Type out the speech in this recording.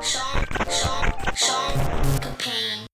Sean, Sean, Sean, pain.